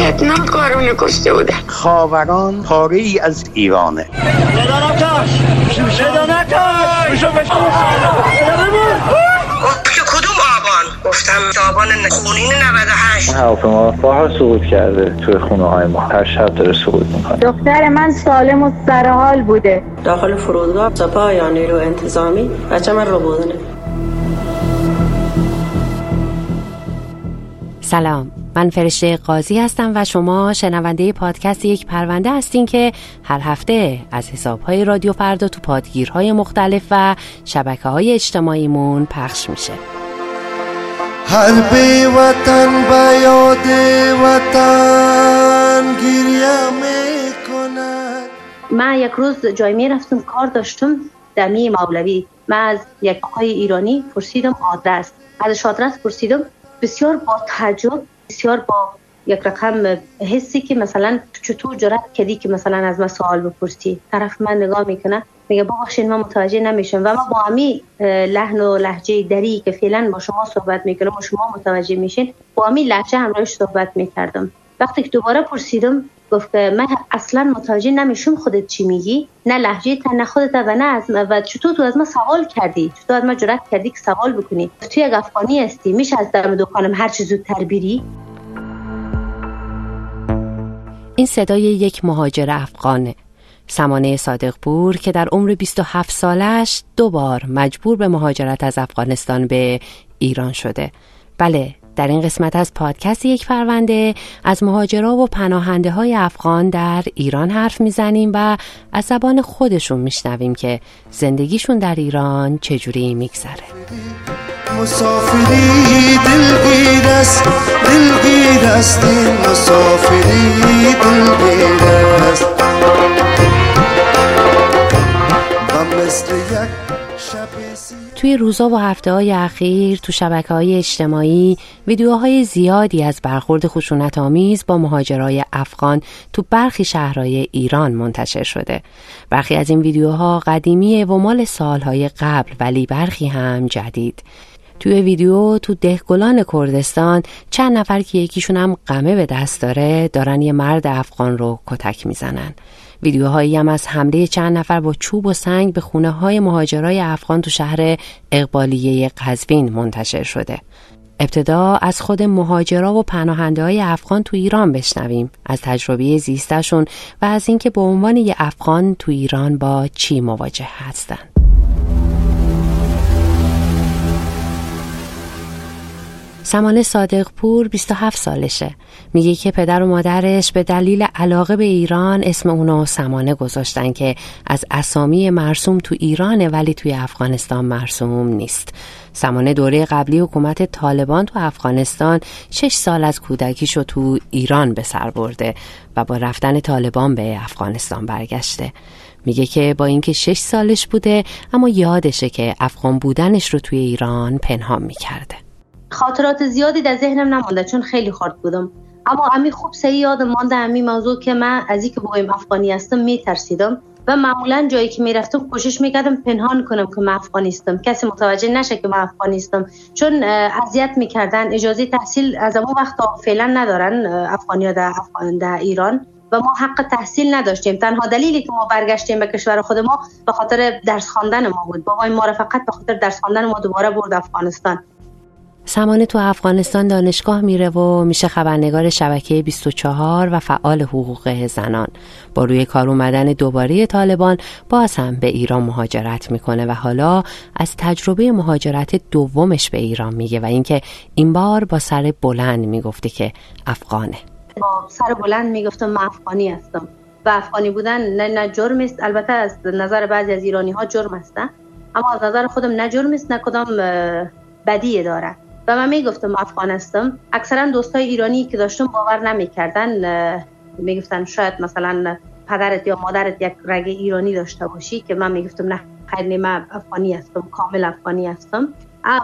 وحشتناک کارونه کشته بودن خاوران پاره ای از ایرانه. کدوم آبان گفتم آبان خونین 98 هواپیما ما بارها سقوط کرده توی خونه های ما هر شب داره سقوط می‌کنه دختر من سالم و سرحال بوده. داخل فرودگاه سپاه یا نیرو انتظامی بچه من رو بودنه. سلام. من فرشته قاضی هستم و شما شنونده پادکست یک پرونده هستین که هر هفته از حسابهای رادیو فردا تو پادگیرهای مختلف و شبکه های اجتماعیمون پخش میشه. هر بی وطن با یاد وطن گریه می‌کند. من یک روز جای می رفتم کار داشتم دمی مولوی. من از یک آقای ایرانی پرسیدم آدرس. از آدرس پرسیدم بسیار با تعجب بسیار با یک رقم حسی که مثلا چطور جرأت کردی که مثلا از ما سوال بپرسی؟ طرف من نگاه می‌کنه میگه ببخشید من متوجه نمیشم و ما با امی لحن و لحجه دری که فعلا با شما صحبت می‌کنم و شما متوجه میشین با امی لحجه همراهش صحبت می‌کردم. وقتی که دوباره پرسیدم گفت که من اصلا متوجه نمیشم خودت چی میگی. نه لحجه تا نه خودت و نه از و چطور تو از ما سوال کردی. چطور از ما جرأت کردی که سوال بکنی. تو یک افغانی هستی. میشه از دم دکانم هر چی زودتر بیری؟ این صدای یک مهاجر افغانه سمانه صادقپور که در عمر 27 سالش دو بار مجبور به مهاجرت از افغانستان به ایران شده. بله در این قسمت از پادکست یک پرونده از مهاجرا و پناهنده های افغان در ایران حرف می‌زنیم و از زبان خودشون میشنویم که زندگیشون در ایران چجوری میگذره. مسافری دلگیر است دلگیر است مسافری دلگیر است. یک توی روزا و هفته های اخیر تو شبکه های اجتماعی ویدیوهای زیادی از برخورد خشونت آمیز با مهاجرای افغان تو برخی شهرهای ایران منتشر شده. برخی از این ویدیوها قدیمی و مال سالهای قبل ولی برخی هم جدید. توی ویدیو تو دهگلان کردستان چند نفر که یکیشون هم قمه به دست داره دارن یه مرد افغان رو کتک می‌زنن. ویدیوهایی هم از حمله چند نفر با چوب و سنگ به خونه های مهاجرای افغان تو شهر اقبالیه قزوین منتشر شده. ابتدا از خود مهاجرا و پناهنده های افغان تو ایران بشنویم از تجربه زیستشون و از اینکه به عنوان یه افغان تو ایران با چی مواجه هستن. سمانه صادقپور 27 سالشه. میگه که پدر و مادرش به دلیل علاقه به ایران اسم اونو سمانه گذاشتن که از اسامی مرسوم تو ایرانه ولی توی افغانستان مرسوم نیست. سمانه دوره قبلی حکومت طالبان تو افغانستان شش سال از کودکیشو تو ایران به سر برده و با رفتن طالبان به افغانستان برگشته. میگه که با اینکه شش سالش بوده اما یادشه که افغان بودنش رو توی ایران پنهان می‌کرده. خاطرات زیادی در ذهنم نمونده چون خیلی خورد بودم. اما امی خوب سعی یادم مانده امی موضوع که من از اینکه بگویم افغانی هستم میترسیدم و معمولا جایی که می‌رفتم کوشش می‌کردم پنهان کنم که من افغانی هستم کسی متوجه نشه که من افغانی هستم چون اذیت می‌کردن اجازه تحصیل از اون وقت فعلا ندارن افغانی در, افغان در ایران و ما حق تحصیل نداشتیم. تنها دلیلی که ما برگشتیم به کشور خود ما به خاطر درس خواندن ما بود. بابای ما فقط به خاطر درس خواندن ما دوباره برد افغانستان. سمانه تو افغانستان دانشگاه میره و میشه خبرنگار شبکه 24 و فعال حقوق زنان. با روی کار اومدن دوباره طالبان باز هم به ایران مهاجرت می‌کنه و حالا از تجربه مهاجرت دومش به ایران میگه و اینکه این بار با سر بلند می‌گفته که افغانه. با سر بلند می‌گفتم من افغانی هستم و افغانی بودن نه, نه جرم است البته از نظر بعضی از ایرانی ها جرم است اما از نظر خودم نه جرم است نه کدام بدیه داره. و من می‌گفتم افغان هستم اکثرا دوستای ایرانی که داشتم باور نمی‌کردن می‌گفتن شاید مثلا پدرت یا مادرت یک رگ ایرانی داشته باشی که من می‌گفتم نه خیر من افغانی هستم کامل افغانی هستم.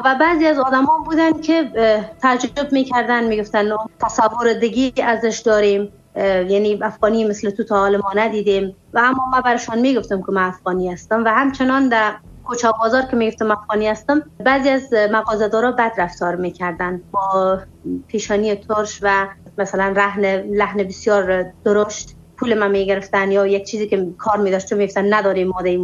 و بعضی از آدما بودن که تعجب می‌کردن می‌گفتن تصور دگی ازش داریم. یعنی افغانی مثل تو تا حال ما ندیدیم. و اما من برشان می‌گفتم که من افغانی هستم. و همچنان در کوچه بازار که می‌گفتم افغانی هستم بعضی از مغازه‌دارا بد رفتار می‌کردن با پیشانی ترش و مثلا رهن لحن بسیار درشت پول ما می‌گرفتن یا یک چیزی که کار میداشت میفتن نداریم ماده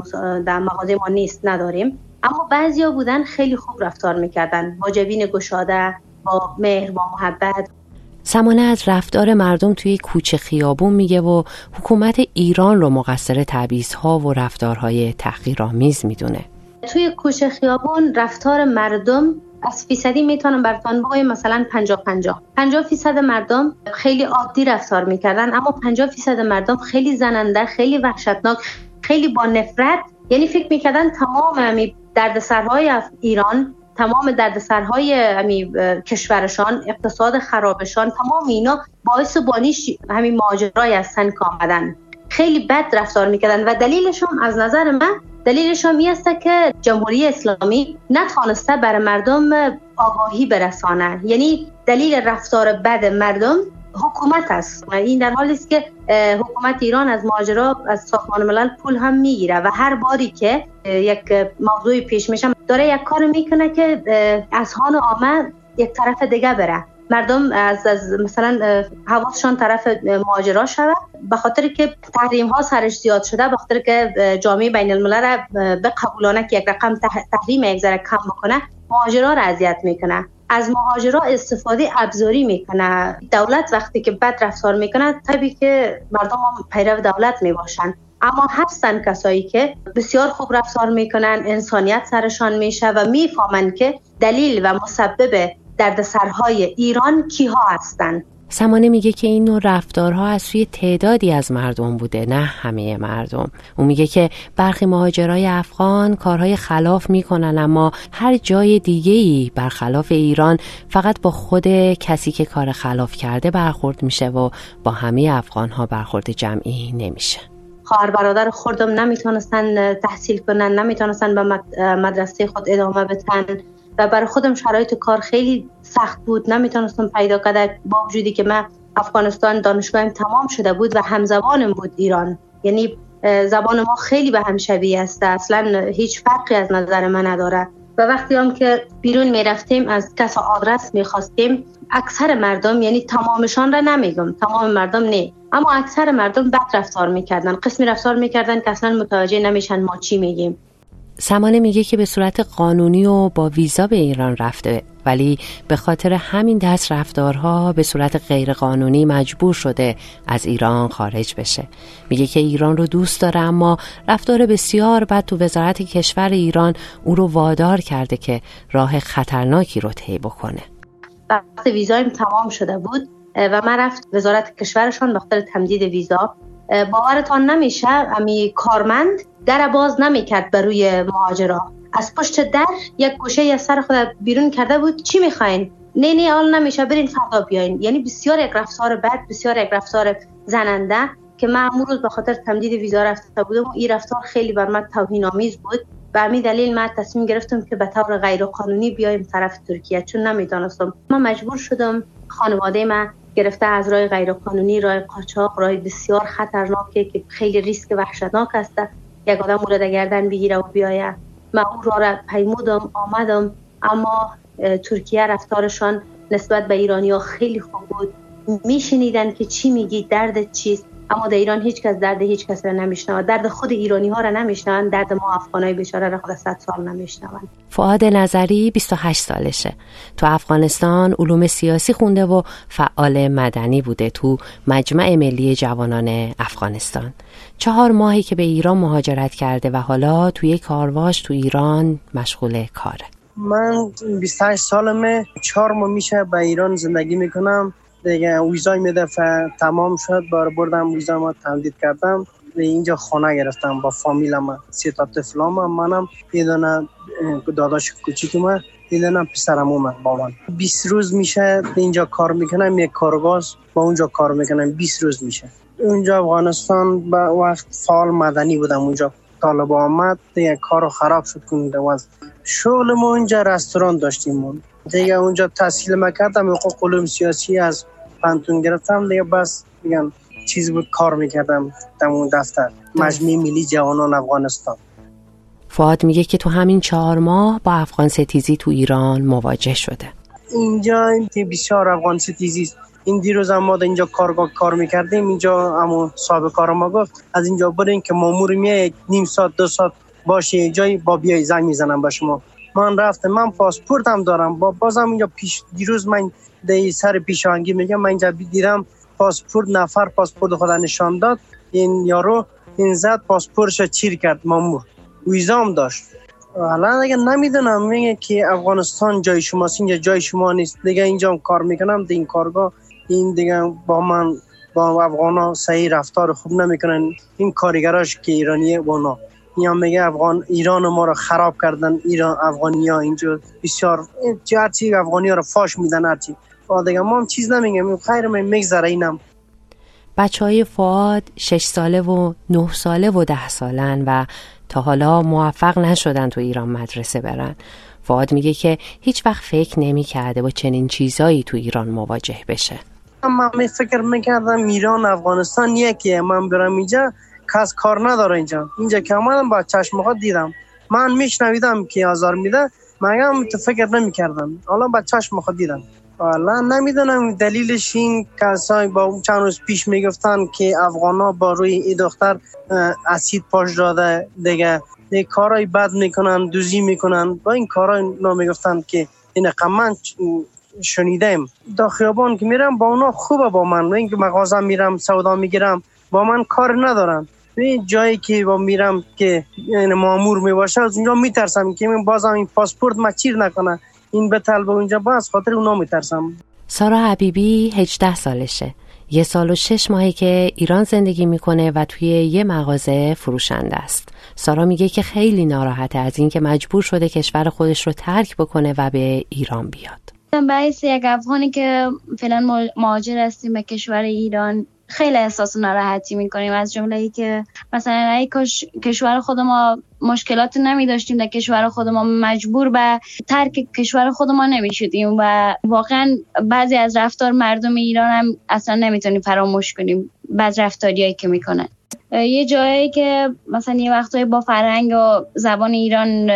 در مغازه ما نیست نداریم. اما بعضیا بودن خیلی خوب رفتار می‌کردن. با جبین گشاده با مهر با محبت سمانه از رفتار مردم توی کوچه خیابون میگه و حکومت ایران رو مقصر ها و رفتارهای تحقیرآمیز می‌دونه. توی کوچه خیابون رفتار مردم از فیصدی می‌تونم براتون بگویم مثلا 50 50 50 فیصد مردم خیلی عادی رفتار می‌کردن اما 50 فیصد مردم خیلی زننده خیلی وحشتناک خیلی با نفرت یعنی فکر می‌کردن تمام همی دردسرهای ایران تمام دردسرهای همی کشورشان اقتصاد خرابشان تمام اینا باعث بانیش همین ماجرای هستن که آمدن. خیلی بد رفتار می‌کردن و دلیلشون از نظر من دلیلش هم است که جمهوری اسلامی نتوانسته بر مردم آگاهی برسانه. یعنی دلیل رفتار بد مردم حکومت است این در حالی است که حکومت ایران از ماجرا از سازمان ملل پول هم می‌گیره و هر باری که یک موضوع پیش میشه داره یک کار می‌کنه که از هان عامه یک طرف دیگه بره. مردم از, از مثلا حواسشان طرف مهاجرا شود به خاطر که تحریم ها سرش زیاد شده به خاطر که جامعه بین الملل به قبولانه که یک رقم تحریم یک ذره کم بکنه مهاجرا را اذیت می‌کنه. از مهاجرا استفاده ابزاری می‌کنه. دولت وقتی که بد رفتار می‌کنه طبیعی که مردم هم پیرو دولت می‌باشن. اما هستن کسایی که بسیار خوب رفتار می‌کنن انسانیت سرشان میشه و می‌فهمن که دلیل و مسبب دردسرهای ایران کیها هستند سمانه میگه که این نوع رفتارها از سوی تعدادی از مردم بوده نه همه مردم. او میگه که برخی مهاجرای افغان کارهای خلاف می‌کنن اما هر جای دیگه ای برخلاف ایران فقط با خود کسی که کار خلاف کرده برخورد میشه و با همه افغان ها برخورد جمعی نمیشه. خواهر برادر خوردم نمی‌تونستن تحصیل کنن نمی‌تونستن به مدرسه خود ادامه بدن. و برای خودم شرایط کار خیلی سخت بود. نمی‌تونستم پیدا کرده با وجودی که من افغانستان دانشگاهم تمام شده بود و همزبانم بود ایران. یعنی زبان ما خیلی به هم شبیه است. اصلا هیچ فرقی از نظر من نداره. و وقتی هم که بیرون می رفتیم از کس آدرس می خواستیم اکثر مردم یعنی تمامشان را نمیگم. تمام مردم نه. اما اکثر مردم بد رفتار می‌کردن. قسمی رفتار می‌کردن که اصلا متوجه نمیشن ما چی میگیم. سمانه میگه که به صورت قانونی و با ویزا به ایران رفته ولی به خاطر همین دست رفتارها به صورت غیرقانونی مجبور شده از ایران خارج بشه. میگه که ایران رو دوست داره اما رفتار بسیار بد تو وزارت کشور ایران او رو وادار کرده که راه خطرناکی رو طی بکنه. وقتی ویزایم تمام شده بود و من رفت وزارت کشورشان به خاطر تمدید ویزا. باورتان نمیشه امی کارمند در باز نمی‌کرد بر روی مهاجرا. از پشت در یک گوشه از سر خود بیرون کرده بود. چی می‌خواین؟ نه نه آل نمیشه. برین فردا بیاین. یعنی بسیار یک رفتار بد بسیار یک رفتار زننده که من روز به خاطر تمدید ویزا رفته بودم این رفتار خیلی بر من توهین آمیز بود. به همین دلیل من تصمیم گرفتم که به طور غیر قانونی بیایم طرف ترکیه چون نمی‌دانستم. من مجبور شدم خانواده من گرفته از راه غیرقانونی راه قاچاق راه بسیار خطرناکه که خیلی ریسک وحشتناک است. یک آدم مورد گردن بگیره و بیایه. من اون را را پیمودم آمدم اما ترکیه رفتارشان نسبت به ایرانی ها خیلی خوب بود. میشنیدن که چی میگی درد چیست؟ اما در ایران هیچ کس درد هیچ کس را نمیشنوند درد خود ایرانی ها را نمیشنوند. درد ما افغانای بیچاره را خود صد سال نمیشنوند. فعاد نظری 28 سالشه. تو افغانستان علوم سیاسی خونده و فعال مدنی بوده تو مجمع ملی جوانان افغانستان. چهار ماهی که به ایران مهاجرت کرده و حالا توی کارواش تو ایران مشغول کاره. من 28 سالمه. چهار ماه میشه به ایران زندگی می‌کنم. دیگه ویزای می دفعه تمام شد بار بردم ویزا ما تمدید کردم و اینجا خانه گرفتم با فامیلم سی تا طفلام منم یه دونه داداش کوچیک ما یه دونه پسرم من با من. 20 روز میشه اینجا کار می‌کنم یک کارگاز با اونجا کار می‌کنم 20 روز میشه. اونجا افغانستان با وقت فعال مدنی بودم اونجا طالب آمد دیگه کارو خراب شد کنده شغل ما اونجا رستوران داشتیم دیگه اونجا تحصیل مکردم حقوق علوم سیاسی از پنتون گرفتم دیگه بس میگن چیز بود کار می‌کردم در اون دفتر. مجموعه ملی جوانان افغانستان. فعاد میگه که تو همین چهار ماه با افغان ستیزی تو ایران مواجه شده. اینجا این بسیار افغان ستیزی است. این دیروز هم ما اینجا کارگاه کار می‌کردیم اینجا اما صاحب کار ما گفت. از اینجا برین که مامور میه نیم ساعت دو ساعت باشه جای با بیای زنگ می‌زنم به شما. من رفتم من پاسپورت هم دارم. با بازم اینجا پیش دیروز من در سر پیشانگی میگم من اینجا دیدم پاسپورت نفر پاسپورت خدا نشان داد. این یارو این زد پاسپورتش چیر کرد مامور. ویزام داشت. حالا دیگه نمی‌دونم میگه که افغانستان جای شماست اینجا جای شما نیست. دیگه اینجا کار می‌کنم در این کارگاه این دیگه با من با افغان صحیح رفتار خوب نمی‌کنن. این کارگراش که ایرانیه اونا. یا میگه افغان ایران ما رو خراب کردن ایران افغانی ها اینجا بسیار هرچی افغانی ها رو فاش میدن هرچی. دیگه ما هم چیز نمیگم خیر من میگذره اینم. بچه های فعاد شش ساله و نه ساله و ده سالن و تا حالا موفق نشدن تو ایران مدرسه برن. فعاد میگه که هیچ وقت فکر نمی کرده با چنین چیزایی تو ایران مواجه بشه. من فکر می‌کردم ایران افغانستان یکیه. من برم اینجا کس کار نداره اینجا. اینجا که آمدم با چشم خود دیدم. من میشنویدم که آزار میده. مگم تو فکر نمی‌کردم. حالا با چشم خود دیدم. والا نمی‌دونم دلیلش این کسایی با اون چند روز پیش می‌گفتن که افغانا با روی این دختر اسید پاش داده دیگه. یک کارای بد می‌کنن دوزی می‌کنن. با این کارای نا می‌گفتن که این قمان شنیدم. دا خیابان که میرم با اونا خوبه با من اینکه مغازه میرم سودا می‌گیرم. با من کار ندارن. این جایی که با میرم که این مامور می‌باشه از اونجا میترسم که من بازم این پاسپورت ما چیر نکنه. این به طلب اونجا باز خاطر اونا میترسم. سارا حبیبی 18 سالشه. یه سال و شش ماهی که ایران زندگی می‌کنه و توی یه مغازه فروشنده است. سارا میگه که خیلی ناراحته از اینکه مجبور شده کشور خودش رو ترک بکنه و به ایران بیاد. باعث یک افغانی که فعلا مهاجر هستیم به کشور ایران خیلی احساس ناراحتی می‌کنیم از جمله ای که مثلا ای کشور خود ما مشکلات نمی داشتیم در کشور خود ما مجبور به ترک کشور خود ما نمی شدیم و واقعا بعضی از رفتار مردم ایران هم اصلا نمی‌تونیم فراموش کنیم بعض رفتاریایی که می‌کنن. یه جایی که مثلا یه وقتایی با فرهنگ و زبان ایران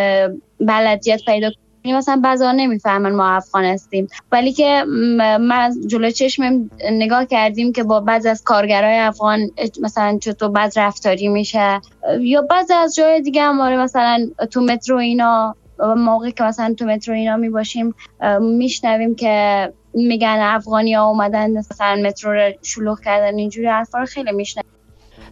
بلدیت پیدا یعنی مثلا بعضا نمی‌فهمن ما افغان هستیم. ولی که ما جلو چشم نگاه کردیم که با بعض از کارگرای افغان مثلا چطور بعض رفتاری میشه. یا بعض از جای دیگه هم آره مثلا تو مترو اینا موقعی که مثلا تو مترو اینا می باشیم میشنویم که میگن افغانی ها اومدن مثلا مترو رو شلوغ کردن اینجوری حرفا رو خیلی میشنویم.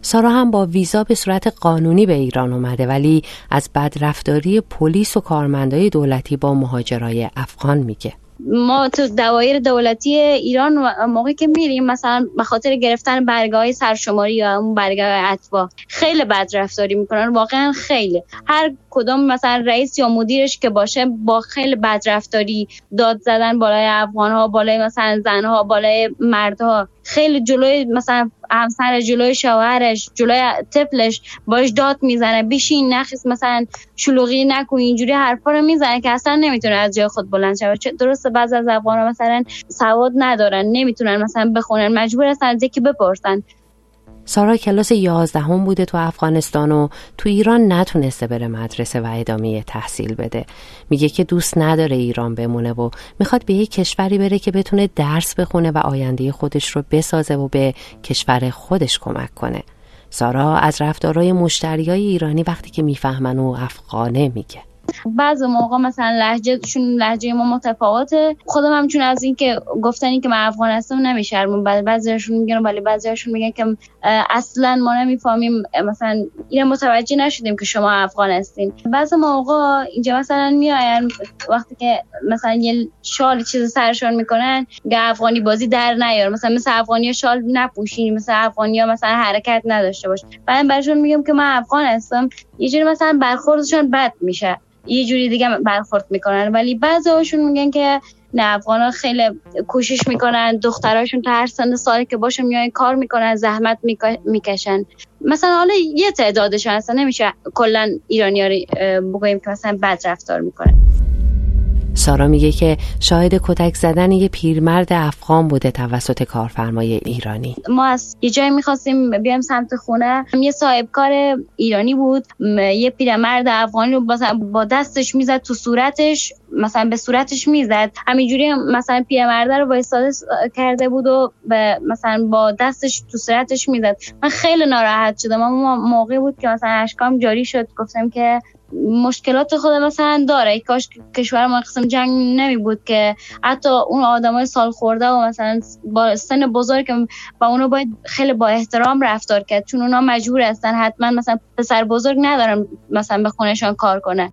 سارا هم با ویزا به صورت قانونی به ایران اومده ولی از بدرفتاری پلیس و کارمندای دولتی با مهاجرای افغان میگه. ما تو دوایر دولتی ایران موقعی که میریم مثلا به خاطر گرفتن برگاه های سرشماری یا اون برگاه اتبا خیلی بد رفتاری می‌کنن واقعا خیلی. هر کدوم مثلا رئیس یا مدیرش که باشه با خیلی بد رفتاری داد زدن بالای افغان ها بالای مثلا زن ها بالای مردها. خیلی جلوی مثلا همسر جلوی شوهرش جلوی طفلش باش داد می‌زنه بشین نخیس مثلا شلوغی نکن اینجوری حرفا رو می‌زنه که اصلا نمی‌تونه از جای خود بلند شه. درسته بعض از افغان مثلا سواد ندارن نمی‌تونن مثلا بخونن مجبور هستن از یکی بپرسن. سارا کلاس یازدهم بوده تو افغانستان و تو ایران نتونسته بره مدرسه و ادامه تحصیل بده. میگه که دوست نداره ایران بمونه و می‌خواد به یک کشوری بره که بتونه درس بخونه و آینده خودش رو بسازه و به کشور خودش کمک کنه. سارا از رفتارهای مشتریای ایرانی وقتی که می‌فهمن و افغانه میگه. بعض موقع مثلا لهجهشون لهجه ما متفاوته. خودم هم چون از اینکه گفتن این که من افغان هستم نمیشرمون بعد بعضیشون میگن ولی بعضیشون میگن که اصلا ما نمی‌فهمیم مثلا این متوجه نشدیم که شما افغان هستین. بعض موقع اینجا مثلا میاین وقتی که مثلا یه شال چیز سرشون می‌کنن که افغانی بازی در نیار. مثلا مثل افغانی شال نپوشین مثل افغانی مثلا حرکت نداشته باش. بعد برشون میگم که من افغان هستم. یه جوری مثلا برخوردشون بد میشه. یه جوری دیگه برخورد می‌کنن. ولی بعضی هاشون میگن که نه افغان ها خیلی کوشش می‌کنن دختراشون تا هر سن سالی که باشه میان کار می‌کنن زحمت می‌کشن. مثلا حالا یه تعدادشون اصلا نمیشه کلا ایرانی ها بگوییم که مثلا بد رفتار می‌کنن. سارا میگه که شاهد کتک زدن یه پیرمرد افغان بوده توسط کارفرمای ایرانی. ما از یه جایی می‌خواستیم بیایم سمت خونه. یه صاحب کار ایرانی بود. یه پیرمرد افغانی رو با دستش می‌زد تو صورتش مثلا به صورتش می‌زد. همینجوری مثلا پیرمرده رو وایساده کرده بود و به مثلا با دستش تو صورتش می‌زد. من خیلی ناراحت شدم. اما موقع بود که مثلا اشکام جاری شد. گفتم که مشکلات خود مثلا داره. کاش کشور ما قسم جنگ نمی بود که حتی اون آدمای سال خورده و مثلا با سن بزرگ با اونو باید خیلی با احترام رفتار کرد. چون اونا مجبور هستن حتما مثلا پسر بزرگ ندارن مثلا به خونشان کار کنه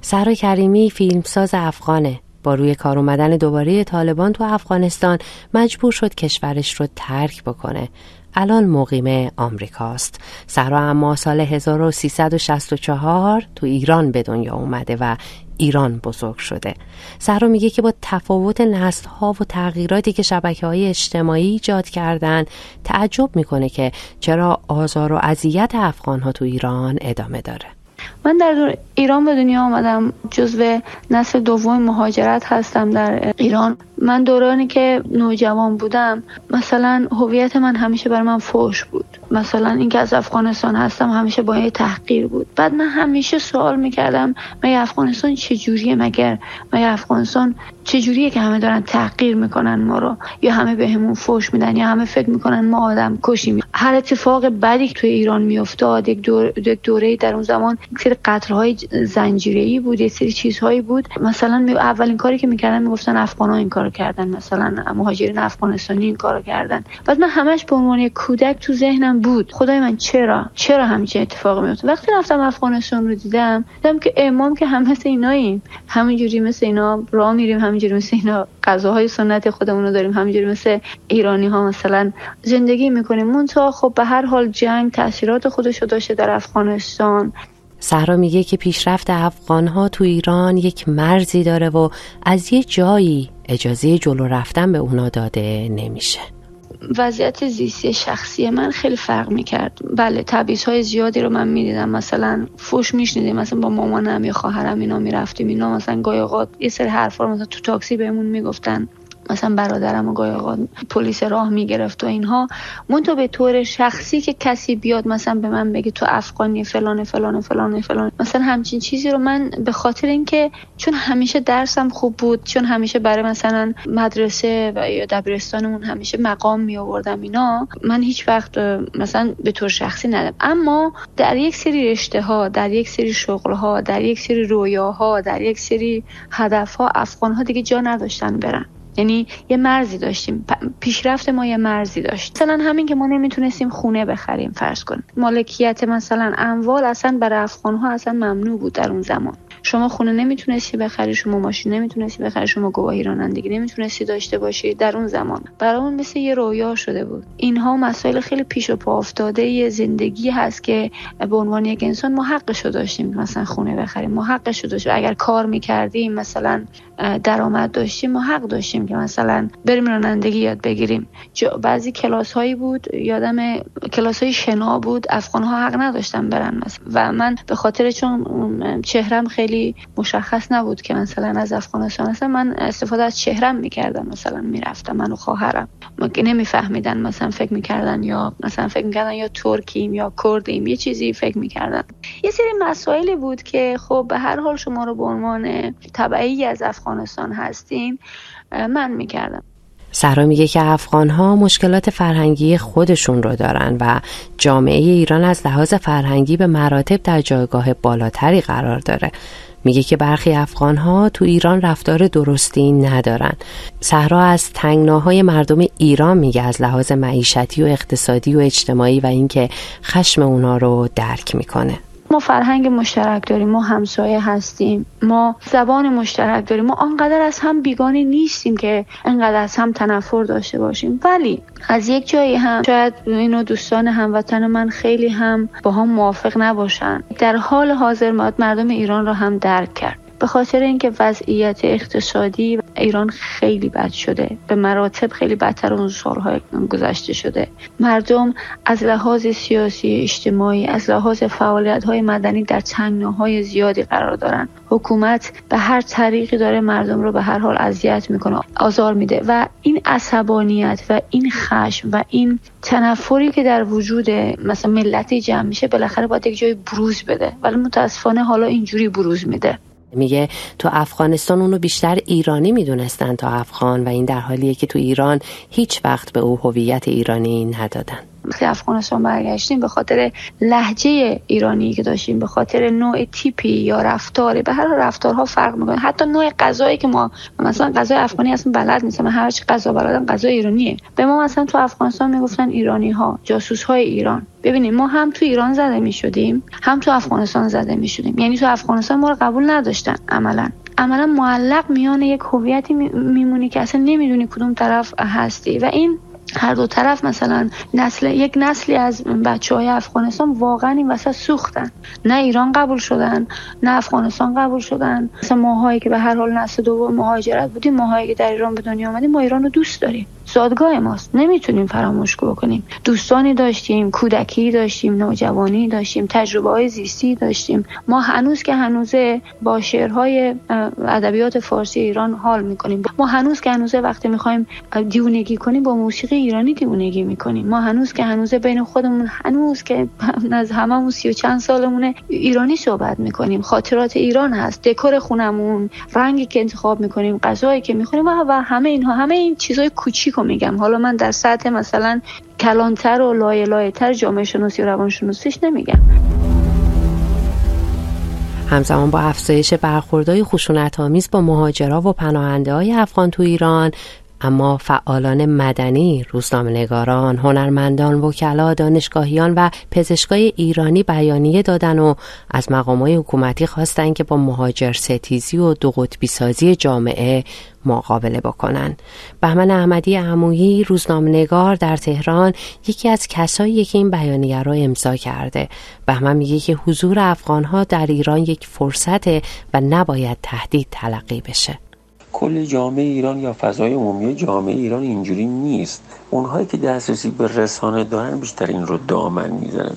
سرا کریمی فیلمساز افغانه. با روی کار اومدن دوباره طالبان تو افغانستان مجبور شد کشورش رو ترک بکنه. الان مقیم آمریکاست. سرا اما سال 1364 تو ایران به دنیا اومده و ایران بزرگ شده. سرا میگه که با تفاوت نسل ها و تغییراتی که شبکه های اجتماعی ایجاد کردن تعجب می‌کنه که چرا آزار و اذیت افغان ها تو ایران ادامه داره. من در ایران به دنیا آمدم جزو نسل دوم مهاجرت هستم در ایران. من دورانی که نوجوان بودم مثلا هویت من همیشه بر من فوش بود. مثلا اینکه از افغانستان هستم همیشه با تحقیر بود. بعد من همیشه سوال می‌کردم مگه افغانستان چجوریه؟ مگر مگه افغانستان چجوریه که همه دارن تحقیر می‌کنن ما رو؟ یا همه بهمون به فوش میدن یا همه فکر می‌کنن ما آدم کشیم هر اتفاق بدی توی ایران میافتاد یک, دور، دوره در اون زمان یک سری زنجیره بود یک سری چیزهایی بود. مثلا اولین کاری که می‌کردن می‌گفتن افغان ها این کارو کردن مثلا مهاجرین افغانستانی این کارو کردن. بعد من همش به عنوان کودک تو ذهنم بود. خدای من چرا؟ چرا همچین اتفاقی میفته؟ وقتی رفتم افغانستان رو دیدم دیدم که امام که هم مثل ایناییم همینجوری مثل اینا راه میریم همینجوری مثل اینا غذاهای سنتی خودمون رو داریم همینجوری مثل ایرانی ها مثلا زندگی می‌کنیم. منتها خب به هر حال جنگ تاثیرات خودش رو داشته در افغانستان. سهرا میگه که پیشرفت افغان ها تو ایران یک مرزی داره و از یه جایی اجازه جلو رفتن به اونا داده نمیشه. وضعیت زیستی شخصی من خیلی فرق می‌کرد. بله تبعیض های زیادی رو من می‌دیدم. مثلا فوش میشنیدیم مثلا با مامانم یا خواهرم اینا می‌رفتیم. اینا مثلا گاهی یه سری حرفا مثلا تو تاکسی بهمون می‌گفتن. مثلا برادرم و گاهی پلیس راه می‌گرفت و اینها. من تو به طور شخصی که کسی بیاد مثلا به من بگه تو افغانی فلان فلان فلان فلان مثلا همچین چیزی رو من به خاطر اینکه چون همیشه درسم خوب بود چون همیشه برای مثلا مدرسه و یا دبیرستانمون همیشه مقام می آوردم اینا من هیچ وقت مثلا به طور شخصی ندم اما در یک سری رشته ها در یک سری شغل ها در یک سری رویاها در یک سری هدف ها افغان ها دیگه جا نداشتن برن. یعنی یه مرزی داشتیم. پیشرفت ما یه مرزی داشت. مثلا همین که ما نمی‌تونستیم خونه بخریم فرض کن. مالکیت مثلا اموال اصلا برای افغان ها اصلا ممنوع بود در اون زمان. شما خونه نمی‌تونستی بخری شما ماشین نمی‌تونستی بخری شما گواهی رانندگی نمی‌تونستی داشته باشی در اون زمان. برامون مثل یه رویا شده بود. اینها مسائل خیلی پیش و پا افتاده زندگی هست که به عنوان یک انسان ما حقش داشتیم مثلا خونه بخریم. ما حقش داشتیم. اگر کار می‌کردیم مثلا درآمد داشتیم ما حق داشتیم که مثلا بریم رانندگی یاد بگیریم. بعضی کلاس هایی بود یادم کلاس های شنا بود. افغان ها حق نداشتن برن مثلا. و من به خاطر چون چهرم خیلی مشخص نبود که مثلا از افغانستان مثلا من استفاده از چهرم می‌کردم مثلا می‌رفتم من و خواهرم. ما که نمیفهمیدن مثلا فکر می‌کردن یا مثلا فکر می‌کردن یا ترکیم یا کردیم یه چیزی فکر می‌کردن. یه سری مسائلی بود که خب به هر حال شما رو به عنوان تبعی از افغانستان هستیم من می‌کردم. سهرا میگه که افغان ها مشکلات فرهنگی خودشون رو دارن و جامعه ایران از لحاظ فرهنگی به مراتب در جایگاه بالاتری قرار داره. میگه که برخی افغان ها تو ایران رفتار درستی ندارن. صحرا از تنگناهای مردم ایران میگه از لحاظ معیشتی و اقتصادی و اجتماعی و اینکه خشم اونا رو درک می‌کنه. ما فرهنگ مشترک داریم ما همسایه هستیم ما زبان مشترک داریم ما آنقدر از هم بیگانه نیستیم که انقدر از هم تنفر داشته باشیم. ولی از یک جایی هم شاید اینو دوستان هموطن من خیلی هم با هم موافق نباشن. در حال حاضر مردم ایران را هم درک کرد. به خاطر اینکه وضعیت اقتصادی ایران خیلی بد شده. به مراتب خیلی بدتر اون سالهای گذشته شده. مردم از لحاظ سیاسی اجتماعی از لحاظ فعالیت های مدنی در تنگناهای زیادی قرار دارن. حکومت به هر طریقی داره مردم رو به هر حال اذیت می‌کنه آزار میده و این عصبانیت و این خشم و این تنفری که در وجود مثلا ملتی جمع میشه بالاخره باید یک جای بروز بده. ولی متاسفانه حالا اینجوری بروز میده. میگه تو افغانستان اونو بیشتر ایرانی می‌دونستن تا افغان و این در حالیه که تو ایران هیچ وقت به او هویت ایرانی ندادن. وقتی افغانستان برگشتیم به خاطر لحجه ایرانی که داشتیم به خاطر نوع تیپی یا رفتاری. به هر رفتارها فرق می‌کنه. حتی نوع غذایی که ما مثلا غذای افغانی اصلا بلد نیستم هر چی غذا بلدم غذای ایرانیه. به ما مثلا تو افغانستان می‌گفتن ایرانی ها جاسوس های ایران. ببینیم ما هم تو ایران زده می شدیم هم تو افغانستان زده می شدیم یعنی تو افغانستان ما رو قبول نداشتن عملا. عملا معلق میان یک هویتی میمونی که اصلا نمی‌دونی کدوم طرف هستی. و این هر دو طرف مثلا نسل یک نسلی از بچه های افغانستان واقعا این وسط سوختن. نه ایران قبول شدن نه افغانستان قبول شدن. مثلا ماهایی که به هر حال نسل دوم مهاجرت بودیم ماهایی که در ایران به دنیا آمدیم ما ایران رو دوست داریم. زادگاه ماست. نمی‌تونیم فراموش بکنیم. دوستانی داشتیم کودکی داشتیم نوجوانی داشتیم تجربه های زیستی داشتیم. ما هنوز که هنوزه با شعرهای ادبیات فارسی ایران حال می‌کنیم. ما هنوز که هنوزه وقتی می‌خوایم دیونگی کنیم با موسیقی ایرانی دیونگی می‌کنیم. ما هنوز که هنوزه بین خودمون هنوز که از هممون سی و چند سالمونه ایرانی صحبت می‌کنیم. خاطرات ایران هست. دکور خونمون رنگی که انتخاب می‌کنیم غذایی که می‌خوریم و همه اینها همه این چیزای کوچیک میگم؟ حالا من در سطح مثلا کلانتر و لایه لایه تر جامعه شناسی و روان شناسیش نمیگم. همزمان با افزایش برخوردهای خشونت آمیز با مهاجرا و پناهنده های افغان تو ایران اما فعالان مدنی، روزنامه‌نگاران، هنرمندان، وکلا، دانشگاهیان و پزشکای ایرانی بیانیه دادن و از مقامات حکومتی خواستند که با مهاجر ستیزی و دو قطبی سازی جامعه مقابله بکنن. بهمن احمدی عمویی روزنامه‌نگار در تهران یکی از کسایی که این بیانیه را امضا کرده. بهمن میگه که حضور افغانها در ایران یک فرصته و نباید تهدید تلقی بشه. کل جامعه ایران یا فضای عمومی جامعه ایران اینجوری نیست. اونهایی که دسترسی به رسانه دارن بیشتر این رو دامن می‌زنن.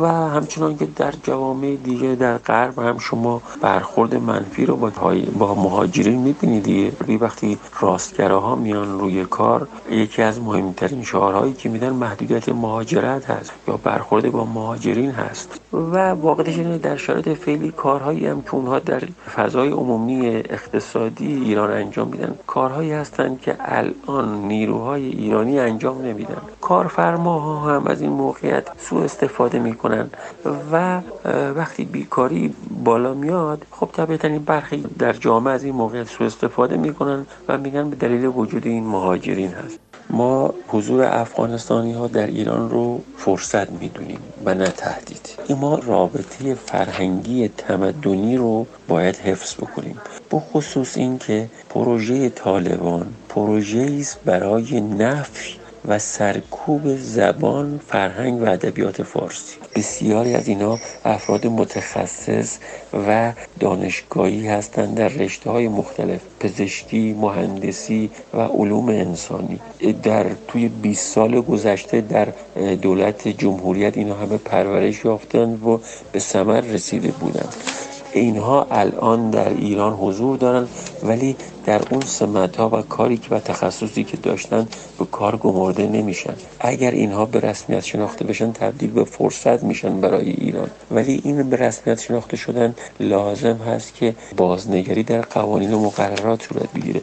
و همچنان که در جوامع دیگه در غرب هم شما برخورد منفی رو با, با مهاجرین می‌بینید دیگه. وقتی راستگراها میان روی کار یکی از مهمترین شعارهایی که میدن محدودیت مهاجرت هست یا برخورد با مهاجرین هست. و واقعش اینه در شرایط فعلی کارهایی هم که اونها در فضای عمومی اقتصادی ایران انجام میدن. کارهایی هستند که الان نیروهای ایرانی انجام نمیدن. کارفرماها هم از این موقعیت سوء استفاده می‌کنن و وقتی بیکاری بالا میاد خب طبیعتا این برخی در جامعه از این موقعیت سوء استفاده می‌کنن و میگن به دلیل وجود این مهاجرین هست. ما حضور افغانستانی ها در ایران رو فرصت می‌دونیم و نه تهدید. ما رابطه فرهنگی تمدنی رو باید حفظ بکنیم. بخصوص اینکه پروژه طالبان پروژه است برای نفی و سرکوب زبان فرهنگ و ادبیات فارسی. بسیاری از اینا افراد متخصص و دانشگاهی هستند در رشته های مختلف پزشکی، مهندسی و علوم انسانی. در توی 20 سال گذشته در دولت جمهوریت اینا همه پرورش یافتند و به ثمر رسیده بودند. اینها الان در ایران حضور دارن ولی در اون سمت ها و کاری که و تخصصی که داشتن به کار گمرده نمیشن. اگر اینها به رسمیت شناخته بشن تبدیل به فرصت میشن برای ایران. ولی این به رسمیت شناخته شدن لازم هست که بازنگری در قوانین و مقررات صورت بگیره.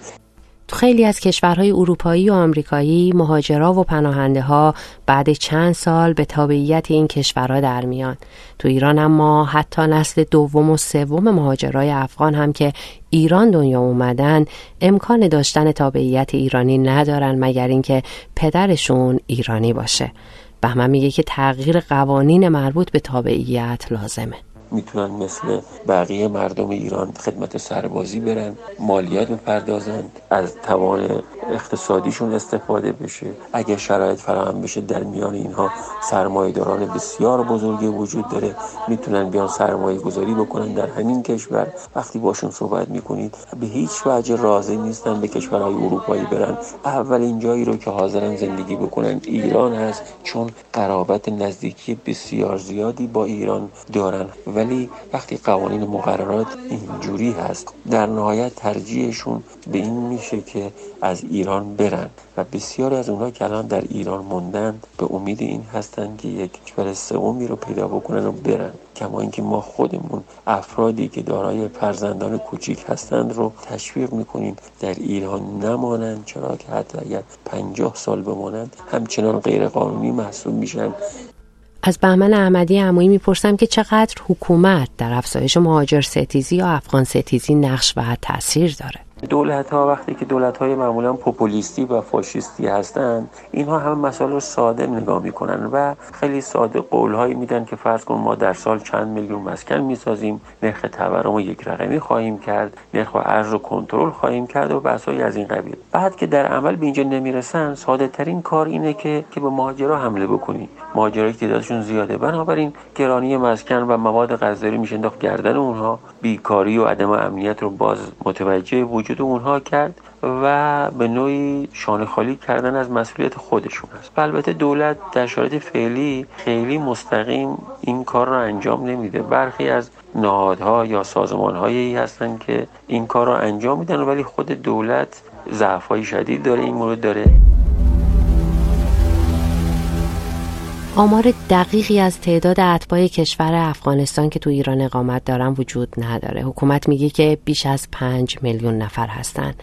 خیلی از کشورهای اروپایی و آمریکایی مهاجرا و پناهنده ها بعد چند سال به تابعیت این کشورها در میان. تو ایران اما حتی نسل دوم و سوم مهاجرای افغان هم که ایران دنیا اومدن امکان داشتن تابعیت ایرانی ندارن مگر اینکه پدرشون ایرانی باشه. بهمن میگه که تغییر قوانین مربوط به تابعیت لازمه. می‌تونن مثل بقیه مردم ایران خدمت سربازی برن مالیات بپردازند از توان اقتصادیشون استفاده بشه. اگه شرایط فراهم بشه در میان اینها سرمایه‌داران بسیار بزرگی وجود داره. می‌تونن بیان سرمایه گذاری بکنن در همین کشور. وقتی باشون صحبت می‌کنید به هیچ وجه راضی نیستن به کشورهای اروپایی برن. اولین جایی رو که حاضرن زندگی بکنن ایران هست چون قرابت نزدیکی بسیار زیادی با ایران دارن ولی وقتی قوانین مقررات اینجوری هست در نهایت ترجیحشون به این میشه که از ایران برن و بسیاری از اونها که الان در ایران موندن به امید این هستند که یک کشور سومی رو پیدا بکنن و برن. کما اینکه ما خودمون افرادی که دارای فرزندان کوچیک هستند رو تشویق می‌کنیم در ایران نمانند چرا که حتی اگر پنجاه سال بمانند همچنان غیرقانونی محسوب میشن. از بهمن احمدی عمویی می‌پرسم که چقدر حکومت در افزایش مهاجر ستیزی یا افغان ستیزی نقش و تاثیر داره؟ دولت ها وقتی که دولت های معمولا پوپولیستی و فاشیستی هستند اینها هم مسائل رو ساده نگاه می‌کنن و خیلی ساده قول هایی میدن که فرض کن ما در سال چند میلیون مسکن می‌سازیم نرخ تورم رو یک رقمی خواهیم کرد نرخ ارز رو کنترل خواهیم کرد و بحثایی از این قبیل. بعد که در عمل به اینجا نمی‌رسن ساده ترین کار اینه که که به مهاجرا حمله بکنی. مهاجرایی که تعدادشون زیاده. بنابراین گرانی مسکن و مواد غذایی میشه انداخت گردن اونها بیکاری و عدم امنیت رو باز متوجه وجود اونها کرد و به نوعی شانه خالی کردن از مسئولیت خودشون است. البته دولت در شرایط فعلی خیلی مستقیم این کار رو انجام نمیده. برخی از نهادها یا سازمانهایی هستن که این کار رو انجام میدن ولی خود دولت ضعف‌های شدید داره این مورد داره. آمار دقیقی از تعداد اتباع کشور افغانستان که تو ایران اقامت دارن وجود نداره. حکومت میگه که بیش از پنج میلیون نفر هستن.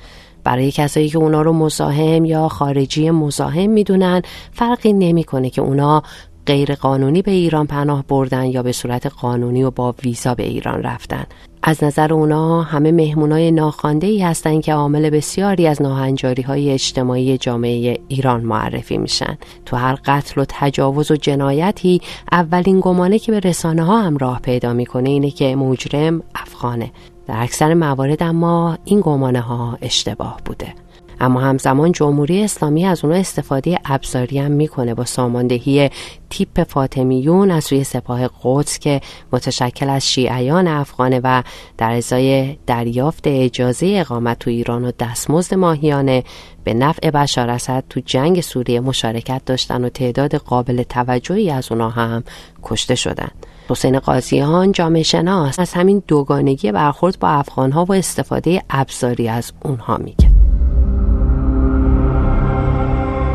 برای کسایی که اونا رو مزاحم یا خارجی مزاحم می‌دونن فرقی نمی‌کنه که اونا غیر قانونی به ایران پناه بردن یا به صورت قانونی و با ویزا به ایران رفتن. از نظر اونا همه مهمونای ناخوانده ای هستن که عامل بسیاری از ناهنجاری های اجتماعی جامعه ایران معرفی میشن. تو هر قتل و تجاوز و جنایتی اولین گمانه که به رسانه ها هم راه پیدا می‌کنه اینه که مجرم افغانه. در اکثر موارد اما این گمانه ها اشتباه بوده. اما همزمان جمهوری اسلامی از اونها استفاده ابزاری هم می‌کنه با ساماندهی تیپ فاطمیون از سوی سپاه قدس که متشکل از شیعیان افغانه و در ازای دریافت اجازه اقامت تو ایران و دستمزد ماهیانه به نفع بشار اسد تو جنگ سوریه مشارکت داشتن و تعداد قابل توجهی از اونها هم کشته شدند. حسین قاضیان جامعه شناس از همین دوگانگی برخورد با افغانها و استفاده ابزاری از اونها میگه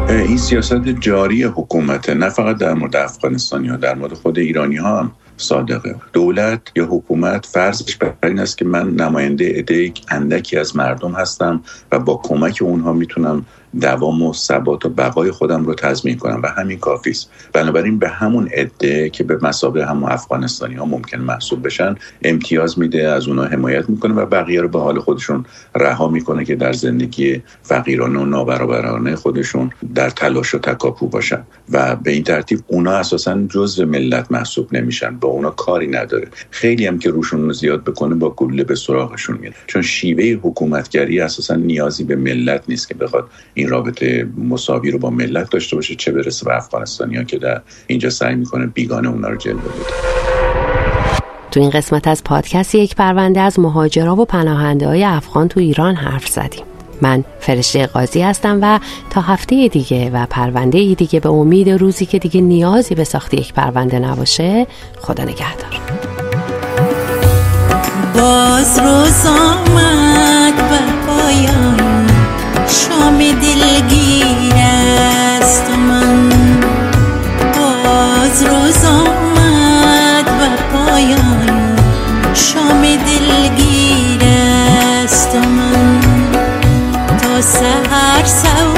این سیاست جاری حکومت نه فقط در مورد افغانستانی ها در مورد خود ایرانی ها هم صادقه. دولت یا حکومت فرضش بر این است که من نماینده عده اندکی از مردم هستم و با کمک اونها می‌تونم دوام و ثبات و بقای خودم رو تضمین کنم و همین کافی است. بنابراین به همون عده که به مسابقه همون افغانستانی ها ممکن محسوب بشن امتیاز میده از اونها حمایت می‌کنه و بقیه رو به حال خودشون رها می‌کنه که در زندگی فقیرانه و نابرابرانه خودشون در تلاش و تکاپو باشن. و به این ترتیب اونا اساسا جزء ملت محسوب نمیشن. با اونا کاری نداره. خیلی هم که روشون رو زیاد بکنه با گله به سراغشون میره چون شیوه حکومتگری اساسا نیازی به ملت نیست که بخواد رابطه مساوی رو با ملت داشته باشه چه برسه به افغانستانی ها که در اینجا سعی می‌کنه بیگانه اونا رو جلوه بده. تو این قسمت از پادکست یک پرونده از مهاجرا و پناهنده های افغان تو ایران حرف زدیم. من فرشته قاضی هستم و تا هفته دیگه و پرونده دیگه به امید روزی که دیگه نیازی به ساخت یک پرونده نباشه خدا نگهدار. باز روز آمد به پایان. غلام دلگیر است من باز روز آمد و پایان شام دلگیر است من تا سهر سوار